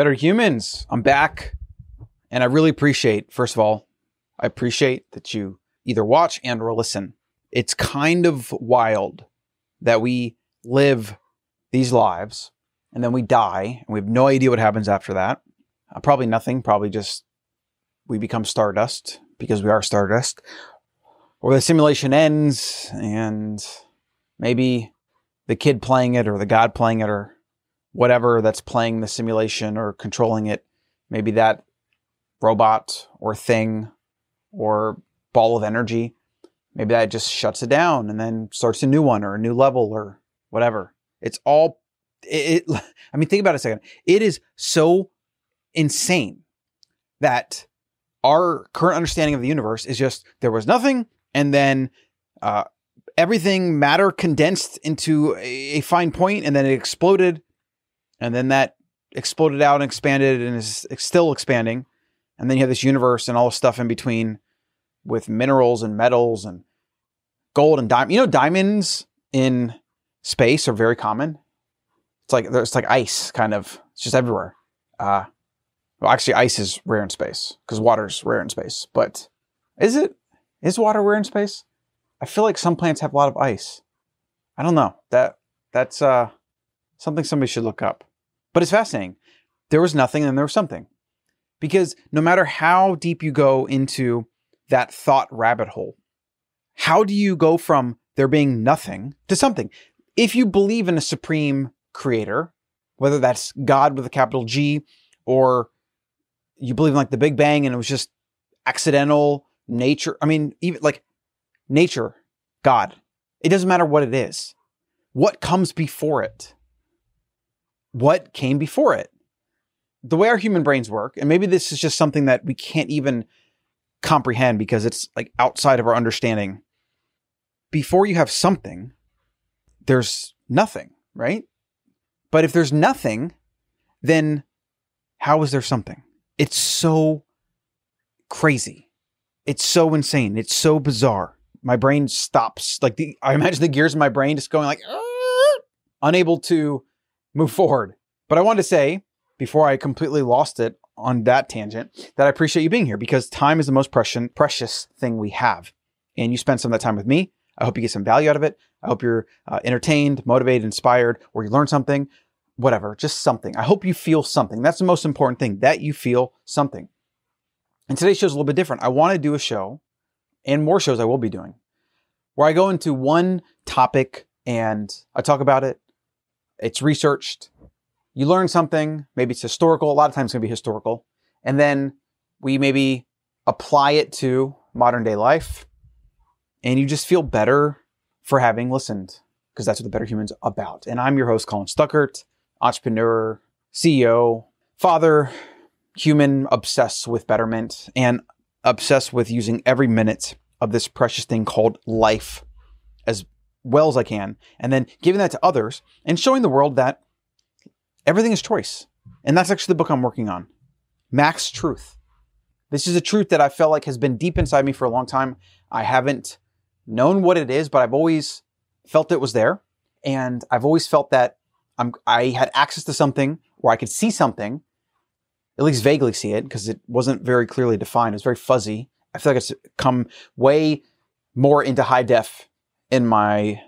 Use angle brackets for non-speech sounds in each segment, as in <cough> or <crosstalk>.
Better humans, I'm back. And I really appreciate, first of all, I appreciate that you either watch and or listen. It's kind of wild that we live these lives and then we die and we have no idea what happens after that. Uh, probably nothing, probably just we become stardust because we are stardust. Or the simulation ends and maybe the kid playing it or the god playing it or whatever that's playing the simulation or controlling it, maybe that robot or thing or ball of energy, maybe that just shuts it down and then starts a new one or a new level or whatever. It's all it, it <laughs> I mean think about it a second. It is so insane that our current understanding of the universe is just there was nothing and then uh, everything matter condensed into a, a fine point and then it exploded and then that exploded out and expanded and is still expanding. And then you have this universe and all the stuff in between with minerals and metals and gold and diamond. You know, diamonds in space are very common. It's like it's like ice, kind of. It's just everywhere. Uh, well, actually, ice is rare in space because water's rare in space. But is it? Is water rare in space? I feel like some planets have a lot of ice. I don't know. That that's uh, something somebody should look up. But it's fascinating. There was nothing and there was something. Because no matter how deep you go into that thought rabbit hole, how do you go from there being nothing to something? If you believe in a supreme creator, whether that's God with a capital G or you believe in like the Big Bang and it was just accidental nature. I mean, even like nature, God, it doesn't matter what it is. What comes before it? What came before it. The way our human brains work, and maybe this is just something that we can't even comprehend because it's like outside of our understanding. Before you have something, there's nothing, right? But if there's nothing, then how is there something? It's so crazy. It's so insane. It's so bizarre. My brain stops. Like the I imagine the gears in my brain just going like unable to move forward. But I wanted to say, before I completely lost it on that tangent, that I appreciate you being here because time is the most precious, precious thing we have. And you spent some of that time with me. I hope you get some value out of it. I hope you're uh, entertained, motivated, inspired, or you learn something, whatever, just something. I hope you feel something. That's the most important thing, that you feel something. And today's show is a little bit different. I want to do a show, and more shows I will be doing, where I go into one topic and I talk about it, it's researched. You learn something, maybe it's historical, a lot of times it's going to be historical. And then we maybe apply it to modern day life and you just feel better for having listened because that's what the Better Humans about. And I'm your host, Colin Stuckert, entrepreneur, CEO, father, human obsessed with betterment and obsessed with using every minute of this precious thing called life well as I can, and then giving that to others and showing the world that everything is choice. And that's actually the book I'm working on. Max Truth. This is a truth that I felt like has been deep inside me for a long time. I haven't known what it is, but I've always felt it was there. And I've always felt that I'm, I had access to something where I could see something, at least vaguely see it, because it wasn't very clearly defined. It was very fuzzy. I feel like it's come way more into high def in my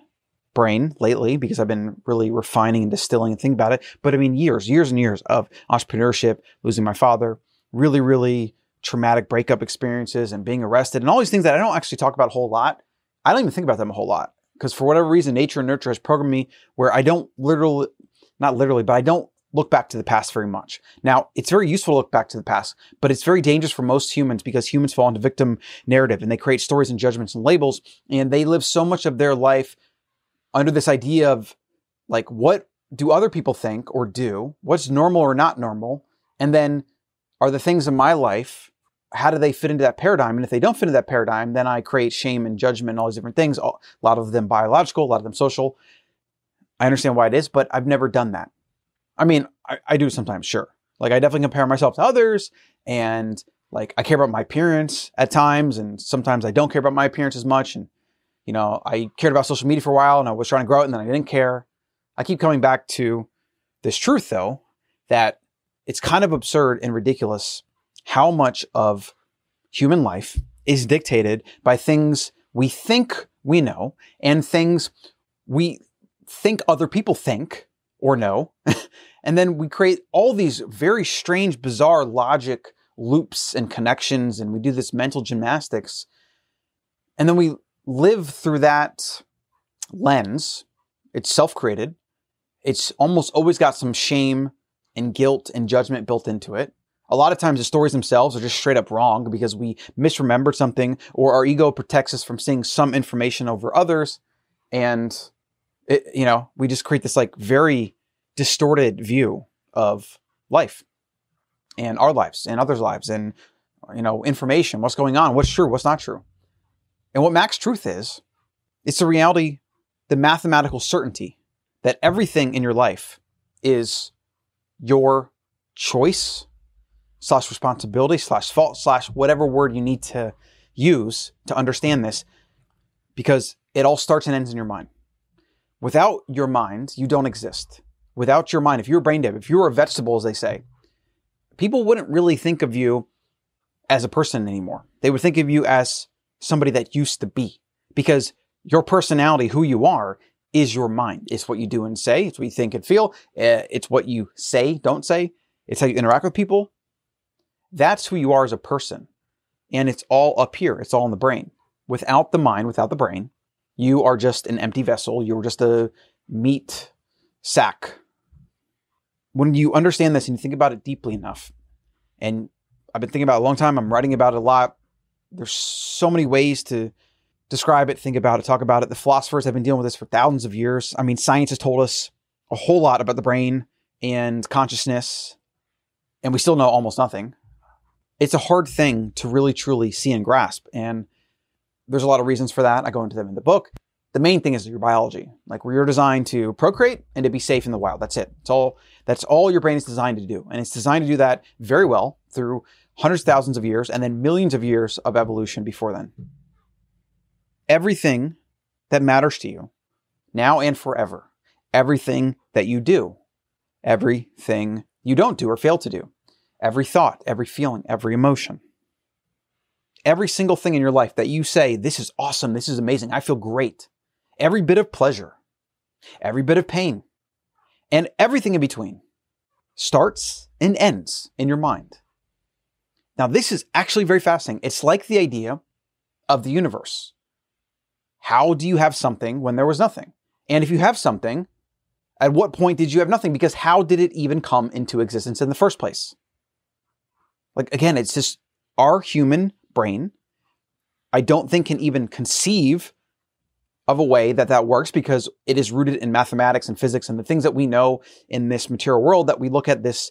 brain lately because I've been really refining and distilling and thinking about it. But I mean, years, years and years of entrepreneurship, losing my father, really, really traumatic breakup experiences and being arrested and all these things that I don't actually talk about a whole lot. I don't even think about them a whole lot because for whatever reason, nature and nurture has programmed me where I don't literally, not literally, but I don't look back to the past very much. Now, it's very useful to look back to the past, but it's very dangerous for most humans because humans fall into victim narrative and they create stories and judgments and labels and they live so much of their life under this idea of like what do other people think or do? What's normal or not normal? And then are the things in my life how do they fit into that paradigm? And if they don't fit into that paradigm, then I create shame and judgment and all these different things. A lot of them biological, a lot of them social. I understand why it is, but I've never done that. I mean, I, I do sometimes, sure. Like I definitely compare myself to others and like I care about my appearance at times and sometimes I don't care about my appearance as much. And, you know, I cared about social media for a while and I was trying to grow it and then I didn't care. I keep coming back to this truth though, that it's kind of absurd and ridiculous how much of human life is dictated by things we think we know and things we think other people think or no. <laughs> and then we create all these very strange, bizarre logic loops and connections, and we do this mental gymnastics. And then we live through that lens. It's self created. It's almost always got some shame and guilt and judgment built into it. A lot of times the stories themselves are just straight up wrong because we misremembered something or our ego protects us from seeing some information over others. And it, you know, we just create this like very distorted view of life and our lives and others' lives and, you know, information, what's going on, what's true, what's not true. And what max truth is, it's the reality, the mathematical certainty that everything in your life is your choice slash responsibility slash fault slash whatever word you need to use to understand this because it all starts and ends in your mind. Without your mind, you don't exist. Without your mind, if you're brain dead, if you're a vegetable, as they say, people wouldn't really think of you as a person anymore. They would think of you as somebody that used to be because your personality, who you are, is your mind. It's what you do and say. It's what you think and feel. Eh, it's what you say, don't say. It's how you interact with people. That's who you are as a person. And it's all up here. It's all in the brain. Without the mind, without the brain, you are just an empty vessel. You're just a meat sack. When you understand this and you think about it deeply enough, and I've been thinking about it a long time, I'm writing about it a lot. There's so many ways to describe it, think about it, talk about it. The philosophers have been dealing with this for thousands of years. I mean, science has told us a whole lot about the brain and consciousness, and we still know almost nothing. It's a hard thing to really truly see and grasp. And there's a lot of reasons for that. I go into them in the book. The main thing is your biology. Like we are designed to procreate and to be safe in the wild. That's it. It's all that's all your brain is designed to do. And it's designed to do that very well through hundreds, thousands of years and then millions of years of evolution before then. Everything that matters to you, now and forever, everything that you do, everything you don't do or fail to do, every thought, every feeling, every emotion, every single thing in your life that you say, this is awesome, this is amazing, I feel great, every bit of pleasure, every bit of pain, and everything in between starts and ends in your mind. Now, this is actually very fascinating. It's like the idea of the universe. How do you have something when there was nothing? And if you have something, at what point did you have nothing? Because how did it even come into existence in the first place? Like, again, it's just our human brain, I don't think can even conceive of a way that that works because it is rooted in mathematics and physics and the things that we know in this material world that we look at this,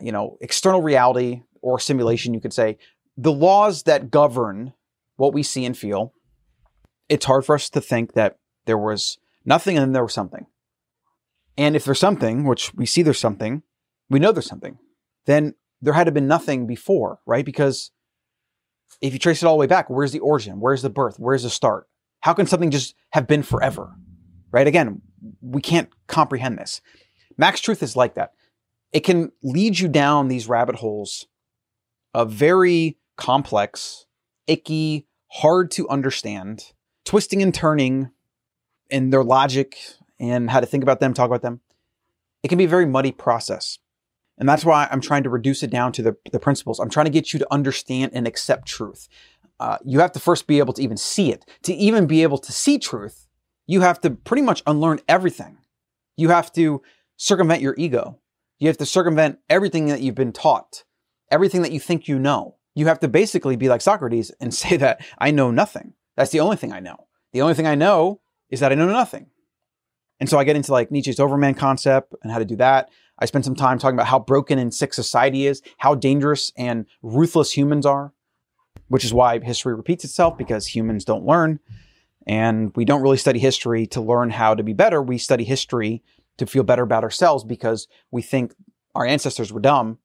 you know, external reality or simulation, you could say, the laws that govern what we see and feel. It's hard for us to think that there was nothing and there was something. And if there's something, which we see there's something, we know there's something, then there had to have been nothing before, right? Because if you trace it all the way back, where's the origin? Where's the birth? Where's the start? How can something just have been forever? Right? Again, we can't comprehend this. Max Truth is like that. It can lead you down these rabbit holes of very complex, icky, hard to understand, twisting and turning in their logic and how to think about them, talk about them. It can be a very muddy process. And that's why I'm trying to reduce it down to the, the principles. I'm trying to get you to understand and accept truth. Uh, you have to first be able to even see it. To even be able to see truth, you have to pretty much unlearn everything. You have to circumvent your ego. You have to circumvent everything that you've been taught, everything that you think you know. You have to basically be like Socrates and <laughs> say that I know nothing. That's the only thing I know. The only thing I know is that I know nothing. And so I get into like Nietzsche's Overman concept and how to do that. I spent some time talking about how broken and sick society is, how dangerous and ruthless humans are, which is why history repeats itself because humans don't learn. And we don't really study history to learn how to be better. We study history to feel better about ourselves because we think our ancestors were dumb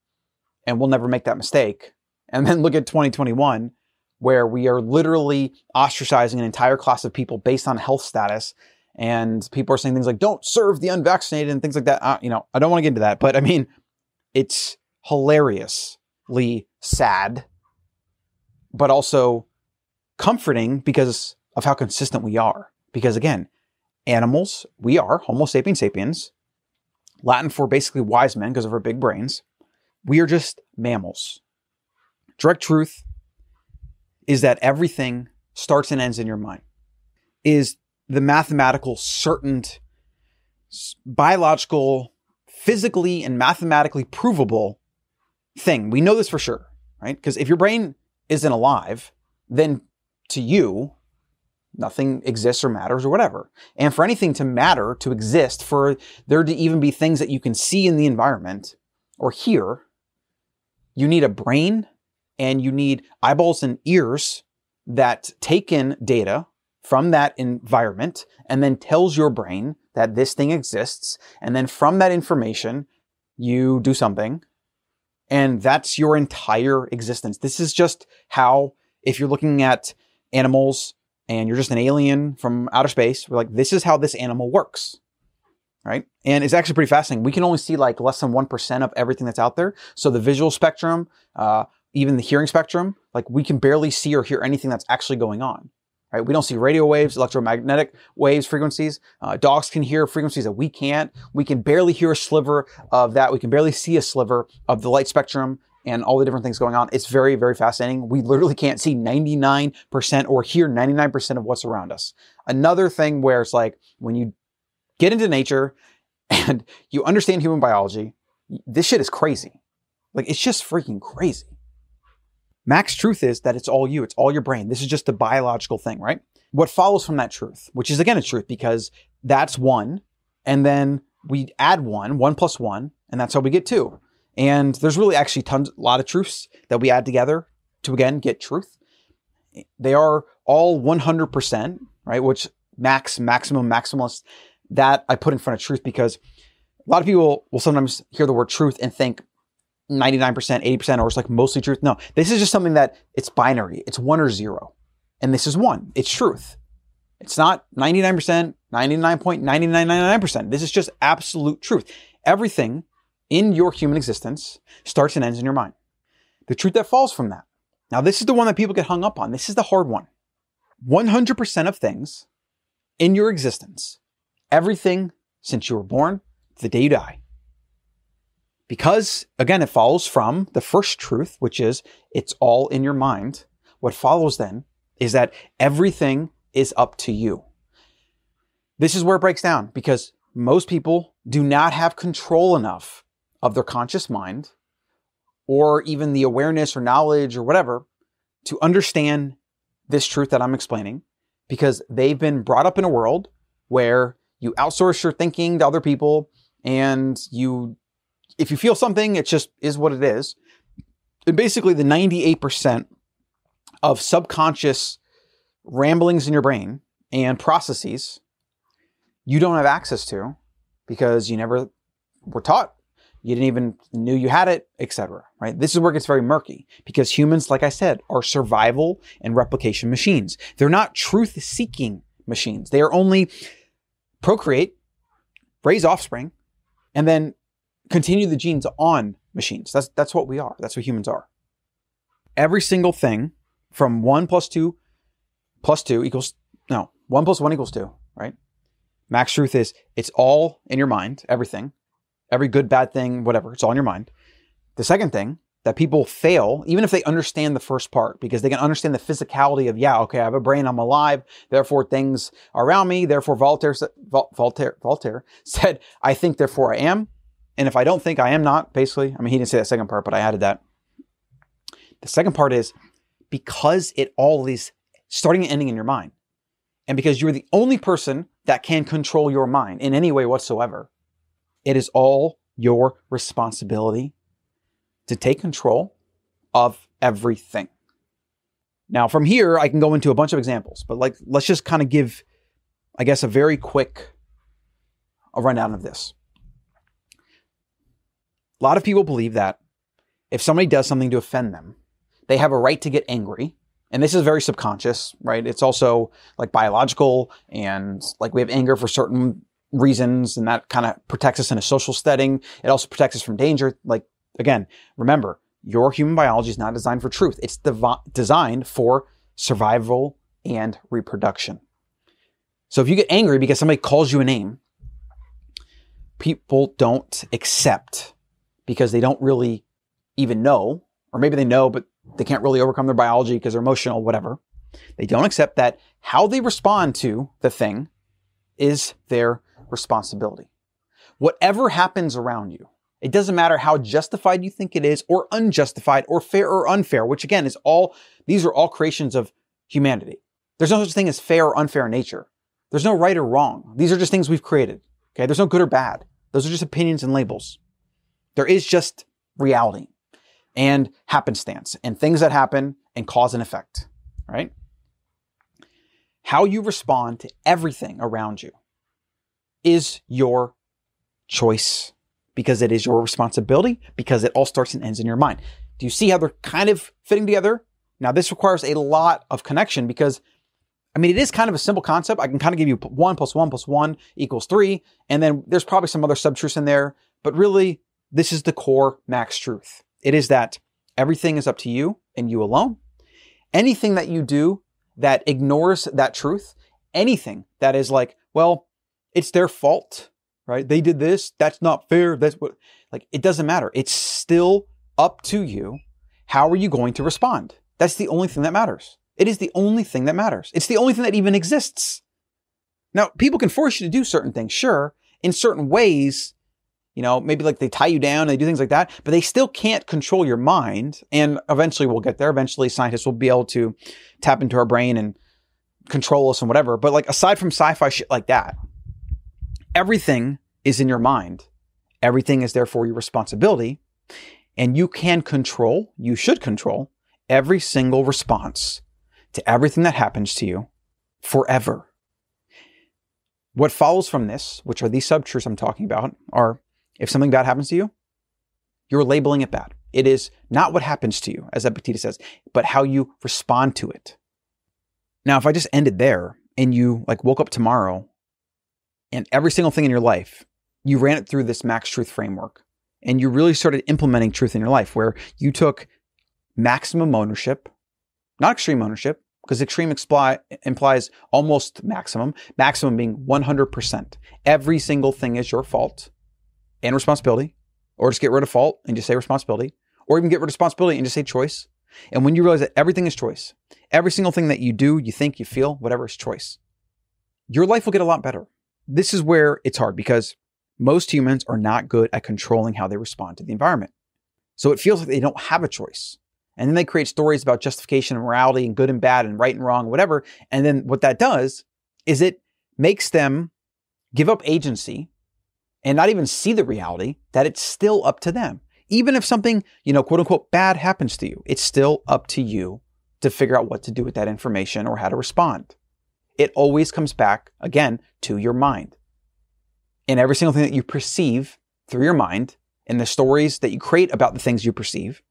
and we'll never make that mistake. And then look at 2021, where we are literally ostracizing an entire class of people based on health status and people are saying things like "don't serve the unvaccinated" and things like that. Uh, you know, I don't want to get into that, but I mean, it's hilariously sad, but also comforting because of how consistent we are. Because again, animals, we are Homo sapiens sapiens, Latin for basically wise men because of our big brains. We are just mammals. Direct truth is that everything starts and ends in your mind, is the mathematical, certain, biological, physically, and mathematically provable thing. We know this for sure, right? Because if your brain isn't alive, then to you, nothing exists or matters or whatever. And for anything to matter, to exist, for there to even be things that you can see in the environment or hear, you need a brain and you need eyeballs and ears that take in data from that environment and then tells your brain that this thing exists. And then from that information, you do something. And that's your entire existence. This is just how, if you're looking at animals and you're just an alien from outer space, we're like, this is how this animal works. Right. And it's actually pretty fascinating. We can only see like less than 1% of everything that's out there. So the visual spectrum, uh, even the hearing spectrum, like we can barely see or hear anything that's actually going on. Right? We don't see radio waves, electromagnetic waves, frequencies. Uh, dogs can hear frequencies that we can't. We can barely hear a sliver of that. We can barely see a sliver of the light spectrum and all the different things going on. It's very, very fascinating. We literally can't see 99% or hear 99% of what's around us. Another thing where it's like when you get into nature <laughs> and you understand human biology, this shit is crazy. Like it's just freaking crazy. Max truth is that it's all you. It's all your brain. This is just a biological thing, right? What follows from that truth, which is again a truth because that's one. And then we add one, one plus one, and that's how we get two. And there's really actually tons, a lot of truths that we add together to again get truth. They are all 100%, right? Which max, maximum, maximalist, that I put in front of truth because a lot of people will sometimes hear the word truth and think 99%, 80%, or it's like mostly truth. No, this is just something that it's binary. It's one or zero. And this is one. It's truth. It's not 99%, 99.9999%. This is just absolute truth. Everything in your human existence starts and ends in your mind. The truth that falls from that. Now, this is the one that people get hung up on. This is the hard one. 100% of things in your existence, everything since you were born to the day you die, because again, it follows from the first truth, which is it's all in your mind. What follows then is that everything is up to you. This is where it breaks down because most people do not have control enough of their conscious mind or even the awareness or knowledge or whatever to understand this truth that I'm explaining because they've been brought up in a world where you outsource your thinking to other people and you if you feel something, it just is what it is. And basically, the 98% of subconscious ramblings in your brain and processes you don't have access to because you never were taught. You didn't even knew you had it etc right? This is where it gets very murky because humans like i said are survival and replication machines. They're not truth seeking machines. They are only procreate raise offspring and then continue the genes on machines. That's that's what we are. That's what humans are. Every single thing from one plus two plus two equals no one plus one equals two. Right. Max truth is it's all in your mind. Everything, every good bad thing, whatever. It's all in your mind. The second thing that people fail, even if they understand the first part, because they can understand the physicality of, yeah, okay, I have a brain, I'm alive, therefore things around me, therefore Voltaire, Voltaire, Voltaire <laughs> said, I think, therefore I am. And if I don't think I am not, basically, I mean, he didn't say that second part, but I added that. The second part is because it all is starting and ending in your mind. And because you're the only person that can control your mind in any way whatsoever, it is all your responsibility to take control of everything. Now, from here, I can go into a bunch of examples, but like, let's just kind of give, I guess, a very quick a rundown of this. A lot of people believe that if somebody does something to offend them, they have a right to get angry. And this is very subconscious, right? It's also like biological and like we have anger for certain reasons and that kind of protects us in a social setting. It also protects us from danger. Like Again, remember, your human biology is not designed for truth. It's devi- designed for survival and reproduction. So if you get angry because somebody calls you a name, people don't accept because they don't really even know, or maybe they know, but they can't really overcome their biology because they're emotional, whatever. They don't accept that how they respond to the thing is their responsibility. Whatever happens around you, it doesn't matter how justified you think it is or unjustified or fair or unfair, which again is all, these are all creations of humanity. There's no such thing as fair or unfair nature. There's no right or wrong. These are just things we've created. Okay. There's no good or bad. Those are just opinions and labels. There is just reality and happenstance and things that happen and cause and effect, right? How you respond to everything around you is your choice because it is your responsibility because it all starts and ends in your mind. Do you see how they're kind of fitting together? Now, this requires a lot of connection because I mean, it is kind of a simple concept. I can kind of give you one plus one plus one equals three. And then there's probably some other subtruths in there, but really this is the core max truth. It is that everything is up to you and you alone. Anything that you do that ignores that truth, anything that is like, well, it's their fault, right? They did this. That's not fair. That's what, like, it doesn't matter. It's still up to you. How are you going to respond? That's the only thing that matters. It is the only thing that matters. It's the only thing that even exists. Now, people can force you to do certain things, sure, in certain ways, you know, maybe like they tie you down, and they do things like that, but they still can't control your mind. And eventually we'll get there. Eventually scientists will be able to tap into our brain and control us and whatever. But like aside from sci-fi shit like that, everything is in your mind. Everything is therefore your responsibility. And you can control, you should control every single response to everything that happens to you forever. What follows from this, which are these subtruths I'm talking about, are if something bad happens to you, you're labeling it bad. It is not what happens to you, as Epictetus says, but how you respond to it. Now, if I just ended there and you like woke up tomorrow and every single thing in your life, you ran it through this max truth framework and you really started implementing truth in your life where you took maximum ownership, not extreme ownership, because extreme expli- implies almost maximum, maximum being 100%. Every single thing is your fault and responsibility, or just get rid of fault and just say responsibility, or even get rid of responsibility and just say choice. And when you realize that everything is choice, every single thing that you do, you think, you feel, whatever is choice, your life will get a lot better. This is where it's hard because most humans are not good at controlling how they respond to the environment. So it feels like they don't have a choice. And then they create stories about justification and morality and good and bad and right and wrong, whatever. And then what that does is it makes them give up agency and not even see the reality that it's still up to them. Even if something, you know, quote unquote bad happens to you, it's still up to you to figure out what to do with that information or how to respond. It always comes back again to your mind. And every single thing that you perceive through your mind and the stories that you create about the things you perceive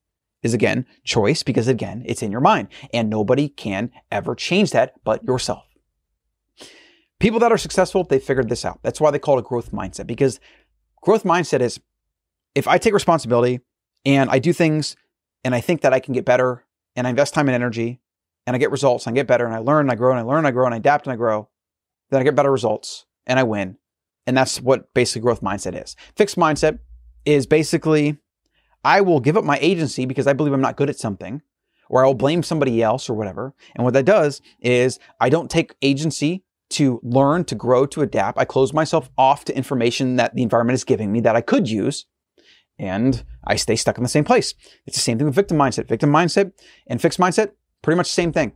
is again choice because again, it's in your mind and nobody can ever change that but yourself. People that are successful, they figured this out. That's why they call it a growth mindset because growth mindset is if I take responsibility and I do things and I think that I can get better and I invest time and energy and I get results and I get better and I learn and I grow and I learn and I grow and I adapt and I grow, then I get better results and I win. And that's what basically growth mindset is. Fixed mindset is basically I will give up my agency because I believe I'm not good at something, or I'll blame somebody else or whatever. And what that does is I don't take agency to learn, to grow, to adapt. I close myself off to information that the environment is giving me that I could use. And I stay stuck in the same place. It's the same thing with victim mindset. Victim mindset and fixed mindset, pretty much the same thing.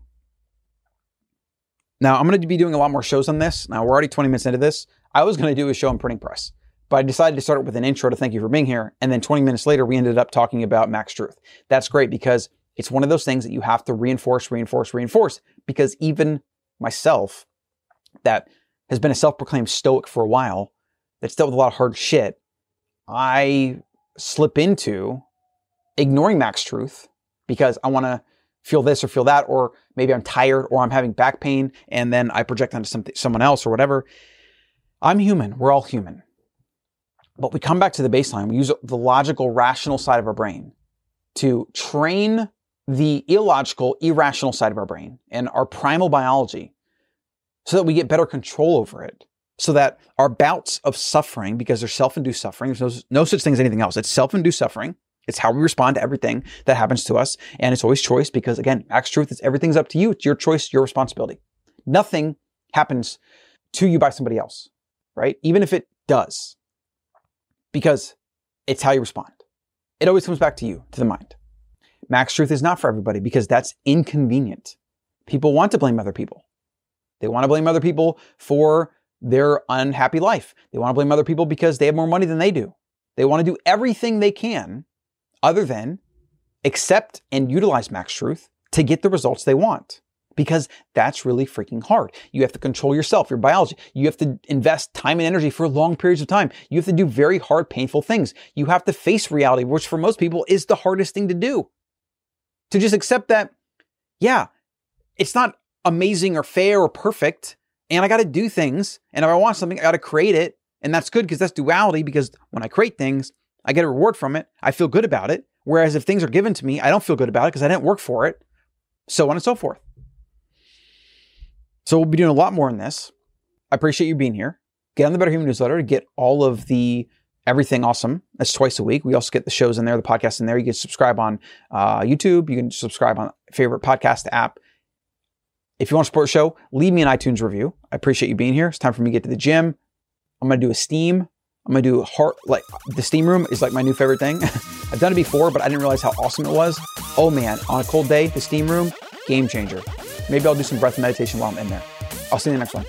Now, I'm going to be doing a lot more shows on this. Now, we're already 20 minutes into this. I was going to do a show on printing press. But I decided to start with an intro to thank you for being here. And then 20 minutes later, we ended up talking about Max Truth. That's great because it's one of those things that you have to reinforce, reinforce, reinforce. Because even myself, that has been a self proclaimed stoic for a while, that's dealt with a lot of hard shit, I slip into ignoring Max Truth because I want to feel this or feel that, or maybe I'm tired or I'm having back pain and then I project onto something, someone else or whatever. I'm human. We're all human But we come back to the baseline. We use the logical, rational side of our brain to train the illogical, irrational side of our brain and our primal biology so that we get better control over it. So that our bouts of suffering, because they're self induced suffering, there's no, no such thing as anything else. It's self induced suffering. It's how we respond to everything that happens to us. And it's always choice because, again, max truth is everything's up to you. It's your choice, your responsibility. Nothing happens to you by somebody else, right? Even if it does, because it's how you respond. It always comes back to you, to the mind. Max truth is not for everybody because that's inconvenient. People want to blame other people. They want to blame other people for their unhappy life. They want to blame other people because they have more money than they do. They want to do everything they can other than accept and utilize max truth to get the results they want. Because that's really freaking hard. You have to control yourself, your biology. You have to invest time and energy for long periods of time. You have to do very hard, painful things. You have to face reality, which for most people is the hardest thing to do. To just accept that, yeah, it's not amazing or fair or perfect. And I got to do things. And if I want something, I got to create it. And that's good because that's duality. Because when I create things, I get a reward from it. I feel good about it. Whereas if things are given to me, I don't feel good about it because I didn't work for it. So on and so forth. So we'll be doing a lot more in this. I appreciate you being here. Get on the Better Human newsletter to get all of the everything awesome. That's twice a week. We also get the shows in there, the podcast in there. You can subscribe on uh, YouTube. You can subscribe on favorite podcast app. If you want to support the show, leave me an iTunes review. I appreciate you being here. It's time for me to get to the gym. I'm going to do a steam. I'm going to do heart, like the steam room is like my new favorite thing. <laughs> I've done it before, but I didn't realize how awesome it was. Oh man, on a cold day, the steam room, game changer. Maybe I'll do some breath meditation while I'm in there. I'll see you in the next one.